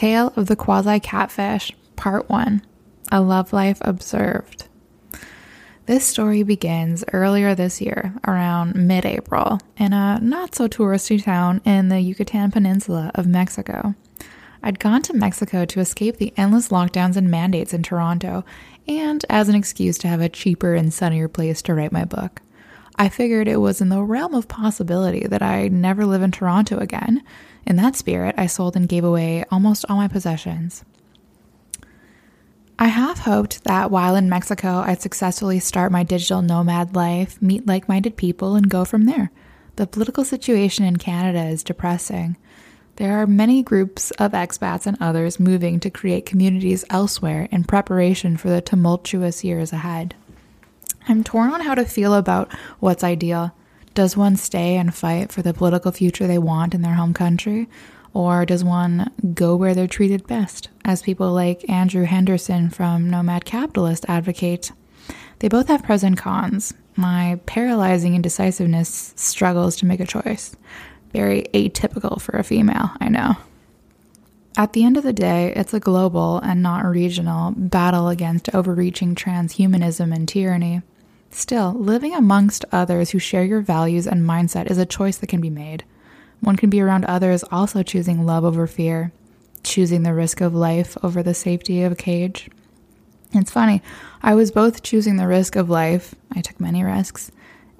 Tale of the Quasi Catfish, Part 1 A Love Life Observed. This story begins earlier this year, around mid April, in a not so touristy town in the Yucatan Peninsula of Mexico. I'd gone to Mexico to escape the endless lockdowns and mandates in Toronto, and as an excuse to have a cheaper and sunnier place to write my book. I figured it was in the realm of possibility that I'd never live in Toronto again. In that spirit, I sold and gave away almost all my possessions. I half hoped that while in Mexico, I'd successfully start my digital nomad life, meet like minded people, and go from there. The political situation in Canada is depressing. There are many groups of expats and others moving to create communities elsewhere in preparation for the tumultuous years ahead. I'm torn on how to feel about what's ideal. Does one stay and fight for the political future they want in their home country? Or does one go where they're treated best, as people like Andrew Henderson from Nomad Capitalist advocate? They both have pros and cons. My paralyzing indecisiveness struggles to make a choice. Very atypical for a female, I know. At the end of the day, it's a global and not regional battle against overreaching transhumanism and tyranny. Still, living amongst others who share your values and mindset is a choice that can be made. One can be around others also choosing love over fear, choosing the risk of life over the safety of a cage. It's funny, I was both choosing the risk of life, I took many risks,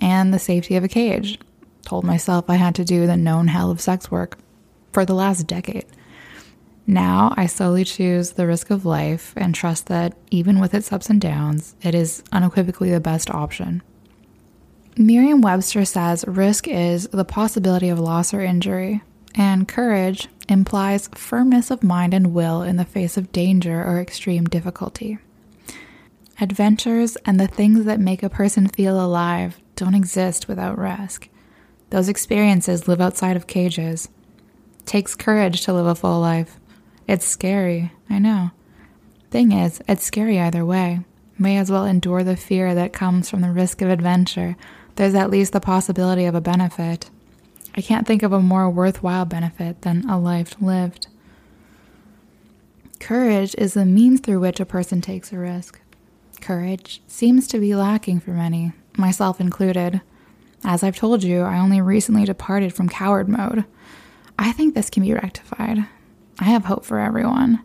and the safety of a cage. Told myself I had to do the known hell of sex work for the last decade. Now I slowly choose the risk of life and trust that even with its ups and downs, it is unequivocally the best option. Merriam Webster says risk is the possibility of loss or injury, and courage implies firmness of mind and will in the face of danger or extreme difficulty. Adventures and the things that make a person feel alive don't exist without risk. Those experiences live outside of cages. Takes courage to live a full life. It's scary, I know. Thing is, it's scary either way. May as well endure the fear that comes from the risk of adventure there's at least the possibility of a benefit. I can't think of a more worthwhile benefit than a life lived. Courage is the means through which a person takes a risk. Courage seems to be lacking for many, myself included. As I've told you, I only recently departed from coward mode. I think this can be rectified. I have hope for everyone.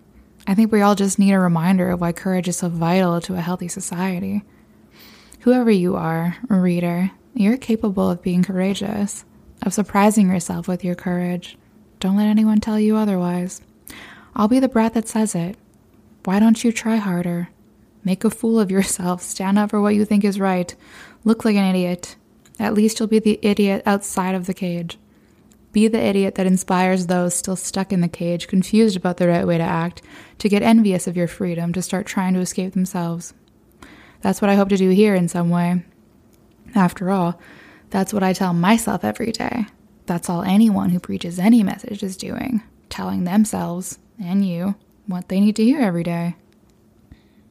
I think we all just need a reminder of why courage is so vital to a healthy society. Whoever you are, reader, you're capable of being courageous, of surprising yourself with your courage. Don't let anyone tell you otherwise. I'll be the brat that says it. Why don't you try harder? Make a fool of yourself, stand up for what you think is right, look like an idiot. At least you'll be the idiot outside of the cage. Be the idiot that inspires those still stuck in the cage, confused about the right way to act, to get envious of your freedom, to start trying to escape themselves. That's what I hope to do here in some way. After all, that's what I tell myself every day. That's all anyone who preaches any message is doing, telling themselves and you what they need to hear every day.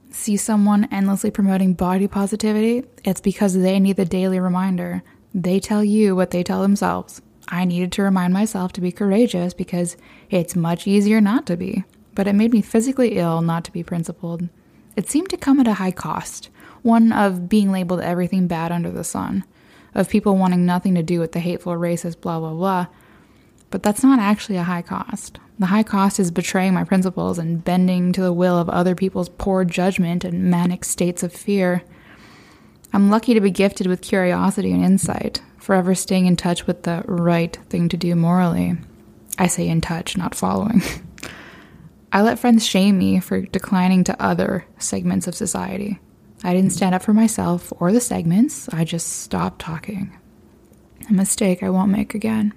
See someone endlessly promoting body positivity? It's because they need the daily reminder. They tell you what they tell themselves. I needed to remind myself to be courageous because it's much easier not to be, but it made me physically ill not to be principled. It seemed to come at a high cost one of being labeled everything bad under the sun, of people wanting nothing to do with the hateful, racist, blah, blah, blah. But that's not actually a high cost. The high cost is betraying my principles and bending to the will of other people's poor judgment and manic states of fear. I'm lucky to be gifted with curiosity and insight, forever staying in touch with the right thing to do morally. I say in touch, not following. I let friends shame me for declining to other segments of society. I didn't stand up for myself or the segments, I just stopped talking. A mistake I won't make again.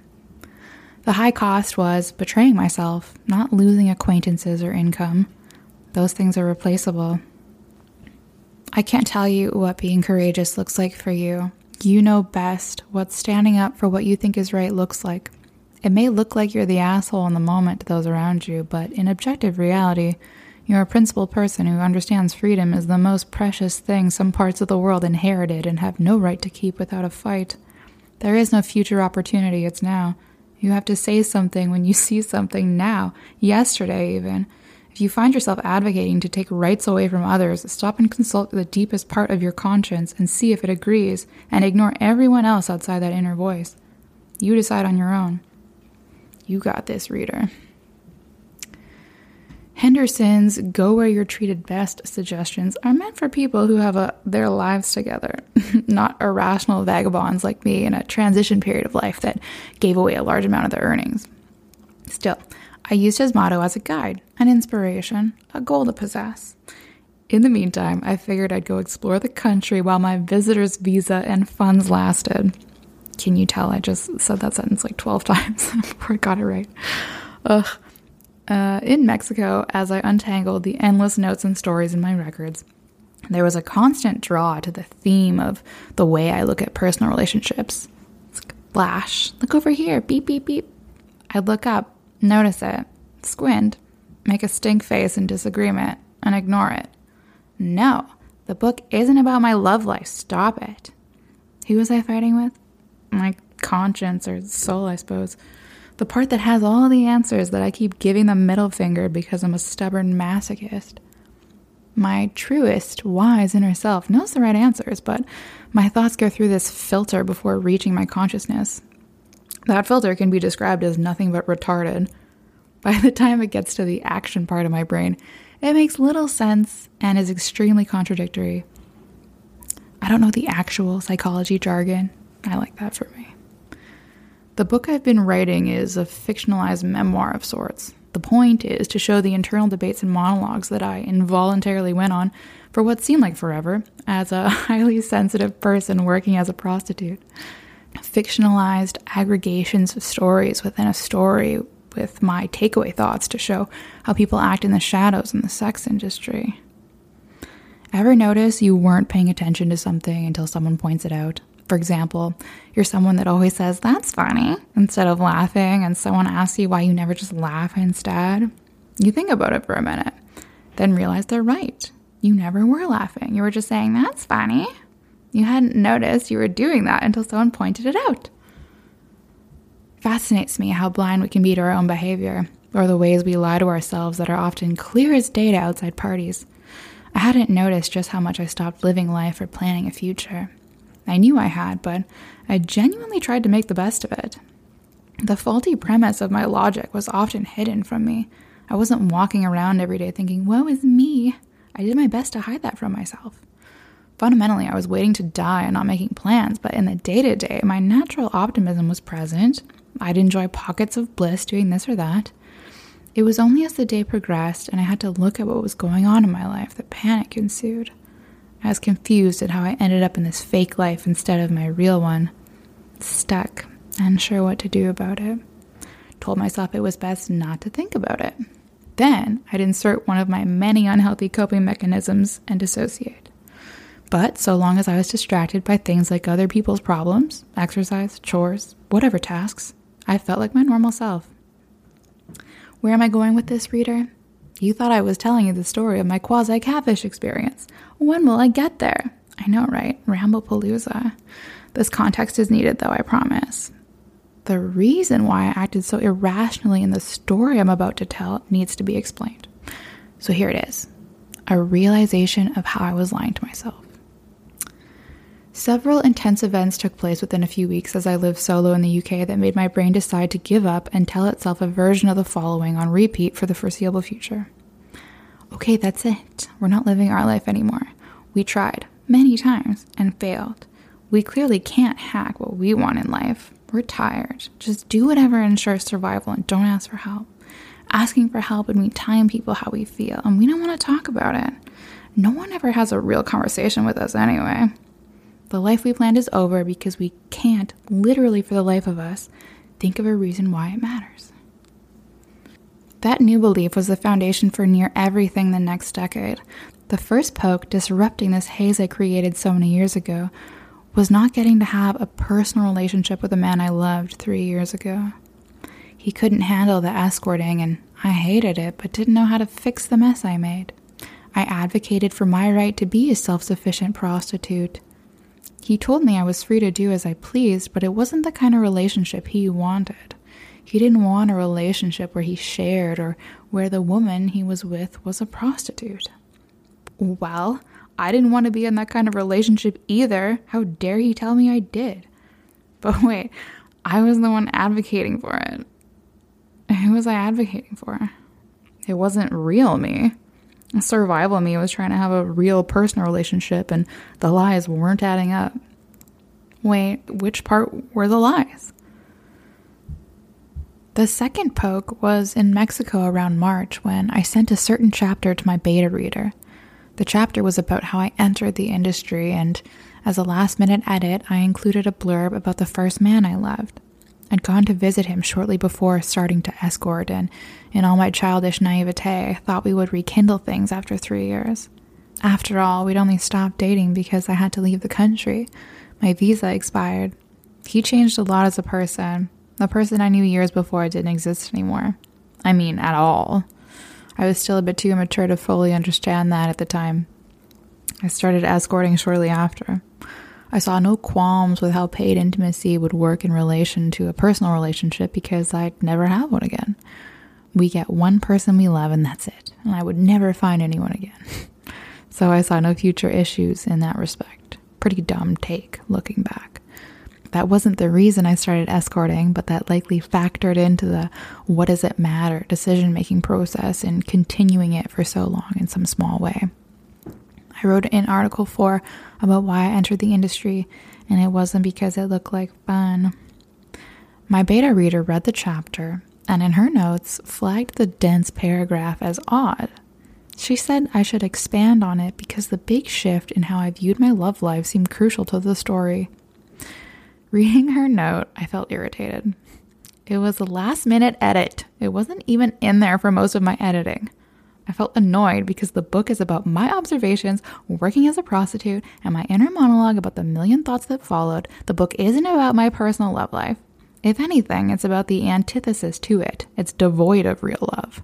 The high cost was betraying myself, not losing acquaintances or income. Those things are replaceable. I can't tell you what being courageous looks like for you. You know best what standing up for what you think is right looks like. It may look like you're the asshole in the moment to those around you, but in objective reality, you're a principled person who understands freedom is the most precious thing some parts of the world inherited and have no right to keep without a fight. There is no future opportunity, it's now. You have to say something when you see something now, yesterday even. If you find yourself advocating to take rights away from others, stop and consult the deepest part of your conscience and see if it agrees, and ignore everyone else outside that inner voice. You decide on your own. You got this, reader. Henderson's go where you're treated best suggestions are meant for people who have a, their lives together, not irrational vagabonds like me in a transition period of life that gave away a large amount of their earnings. Still, I used his motto as a guide, an inspiration, a goal to possess. In the meantime, I figured I'd go explore the country while my visitor's visa and funds lasted. Can you tell I just said that sentence like 12 times before I got it right? Ugh. Uh, in Mexico, as I untangled the endless notes and stories in my records, there was a constant draw to the theme of the way I look at personal relationships. It's like, flash, look over here, beep, beep, beep. I'd look up, notice it, squint, make a stink face in disagreement, and ignore it. No, the book isn't about my love life. Stop it. Who was I fighting with? My conscience or soul, I suppose. The part that has all the answers that I keep giving the middle finger because I'm a stubborn masochist. My truest, wise inner self knows the right answers, but my thoughts go through this filter before reaching my consciousness. That filter can be described as nothing but retarded. By the time it gets to the action part of my brain, it makes little sense and is extremely contradictory. I don't know the actual psychology jargon. I like that for me. The book I've been writing is a fictionalized memoir of sorts. The point is to show the internal debates and monologues that I involuntarily went on for what seemed like forever as a highly sensitive person working as a prostitute. Fictionalized aggregations of stories within a story with my takeaway thoughts to show how people act in the shadows in the sex industry. Ever notice you weren't paying attention to something until someone points it out? For example, you're someone that always says, That's funny, instead of laughing, and someone asks you why you never just laugh instead. You think about it for a minute, then realize they're right. You never were laughing. You were just saying, That's funny. You hadn't noticed you were doing that until someone pointed it out. Fascinates me how blind we can be to our own behavior, or the ways we lie to ourselves that are often clear as day to outside parties. I hadn't noticed just how much I stopped living life or planning a future. I knew I had, but I genuinely tried to make the best of it. The faulty premise of my logic was often hidden from me. I wasn't walking around every day thinking, woe is me. I did my best to hide that from myself. Fundamentally, I was waiting to die and not making plans, but in the day to day, my natural optimism was present. I'd enjoy pockets of bliss doing this or that. It was only as the day progressed and I had to look at what was going on in my life that panic ensued. I was confused at how I ended up in this fake life instead of my real one. Stuck, unsure what to do about it. Told myself it was best not to think about it. Then I'd insert one of my many unhealthy coping mechanisms and dissociate. But so long as I was distracted by things like other people's problems, exercise, chores, whatever tasks, I felt like my normal self. Where am I going with this, reader? You thought I was telling you the story of my quasi catfish experience. When will I get there? I know, right? Ramblepalooza. This context is needed, though, I promise. The reason why I acted so irrationally in the story I'm about to tell needs to be explained. So here it is a realization of how I was lying to myself. Several intense events took place within a few weeks as I lived solo in the UK that made my brain decide to give up and tell itself a version of the following on repeat for the foreseeable future. Okay, that's it. We're not living our life anymore. We tried many times and failed. We clearly can't hack what we want in life. We're tired. Just do whatever ensures survival and don't ask for help. Asking for help would mean telling people how we feel, and we don't want to talk about it. No one ever has a real conversation with us anyway. The life we planned is over because we can't, literally for the life of us, think of a reason why it matters. That new belief was the foundation for near everything the next decade. The first poke disrupting this haze I created so many years ago was not getting to have a personal relationship with a man I loved three years ago. He couldn't handle the escorting, and I hated it, but didn't know how to fix the mess I made. I advocated for my right to be a self sufficient prostitute. He told me I was free to do as I pleased, but it wasn't the kind of relationship he wanted. He didn't want a relationship where he shared or where the woman he was with was a prostitute. Well, I didn't want to be in that kind of relationship either. How dare he tell me I did? But wait, I was the one advocating for it. Who was I advocating for? It wasn't real me. Survival me was trying to have a real personal relationship, and the lies weren't adding up. Wait, which part were the lies? The second poke was in Mexico around March when I sent a certain chapter to my beta reader. The chapter was about how I entered the industry, and as a last minute edit, I included a blurb about the first man I loved. I'd gone to visit him shortly before starting to escort, and in all my childish naivete, I thought we would rekindle things after three years. After all, we'd only stopped dating because I had to leave the country. My visa expired. He changed a lot as a person. The person I knew years before didn't exist anymore. I mean, at all. I was still a bit too immature to fully understand that at the time. I started escorting shortly after. I saw no qualms with how paid intimacy would work in relation to a personal relationship because I'd never have one again. We get one person we love and that's it, and I would never find anyone again. so I saw no future issues in that respect. Pretty dumb take looking back. That wasn't the reason I started escorting, but that likely factored into the what does it matter decision making process and continuing it for so long in some small way. I wrote an Article for about why I entered the industry, and it wasn't because it looked like fun. My beta reader read the chapter and in her notes flagged the dense paragraph as odd. She said I should expand on it because the big shift in how I viewed my love life seemed crucial to the story. Reading her note, I felt irritated. It was a last minute edit. It wasn't even in there for most of my editing. I felt annoyed because the book is about my observations working as a prostitute and my inner monologue about the million thoughts that followed. The book isn't about my personal love life. If anything, it's about the antithesis to it. It's devoid of real love.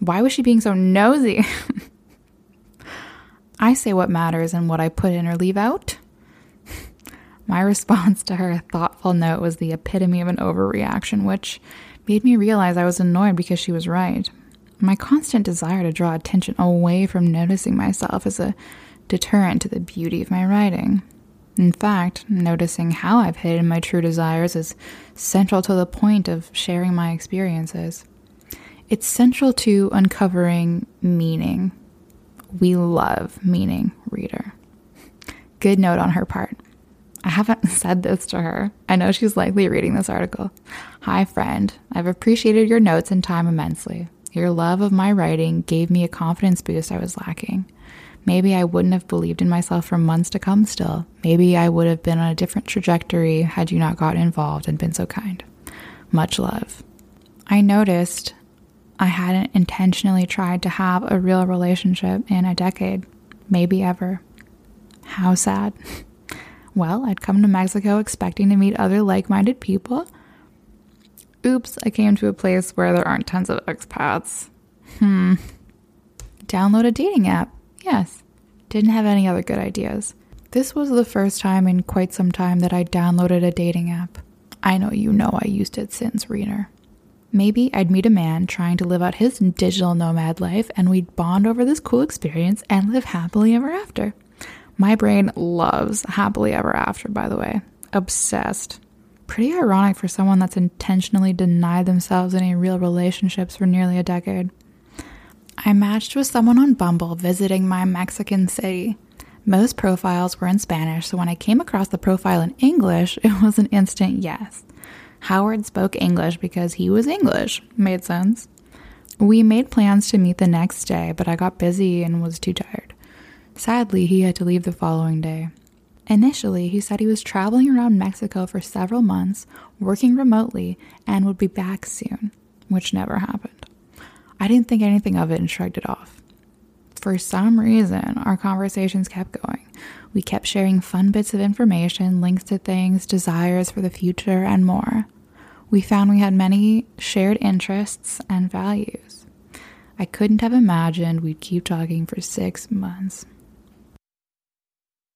Why was she being so nosy? I say what matters and what I put in or leave out. My response to her thoughtful note was the epitome of an overreaction, which made me realize I was annoyed because she was right. My constant desire to draw attention away from noticing myself is a deterrent to the beauty of my writing. In fact, noticing how I've hidden my true desires is central to the point of sharing my experiences. It's central to uncovering meaning. We love meaning, reader. Good note on her part. I haven't said this to her. I know she's likely reading this article. Hi, friend. I've appreciated your notes and time immensely. Your love of my writing gave me a confidence boost I was lacking. Maybe I wouldn't have believed in myself for months to come still. Maybe I would have been on a different trajectory had you not gotten involved and been so kind. Much love. I noticed I hadn't intentionally tried to have a real relationship in a decade, maybe ever. How sad. Well, I'd come to Mexico expecting to meet other like minded people. Oops, I came to a place where there aren't tons of expats. Hmm. Download a dating app. Yes. Didn't have any other good ideas. This was the first time in quite some time that I downloaded a dating app. I know you know I used it since Reader. Maybe I'd meet a man trying to live out his digital nomad life and we'd bond over this cool experience and live happily ever after. My brain loves happily ever after, by the way. Obsessed. Pretty ironic for someone that's intentionally denied themselves any real relationships for nearly a decade. I matched with someone on Bumble visiting my Mexican city. Most profiles were in Spanish, so when I came across the profile in English, it was an instant yes. Howard spoke English because he was English. Made sense. We made plans to meet the next day, but I got busy and was too tired. Sadly, he had to leave the following day. Initially, he said he was traveling around Mexico for several months, working remotely, and would be back soon, which never happened. I didn't think anything of it and shrugged it off. For some reason, our conversations kept going. We kept sharing fun bits of information, links to things, desires for the future, and more. We found we had many shared interests and values. I couldn't have imagined we'd keep talking for six months.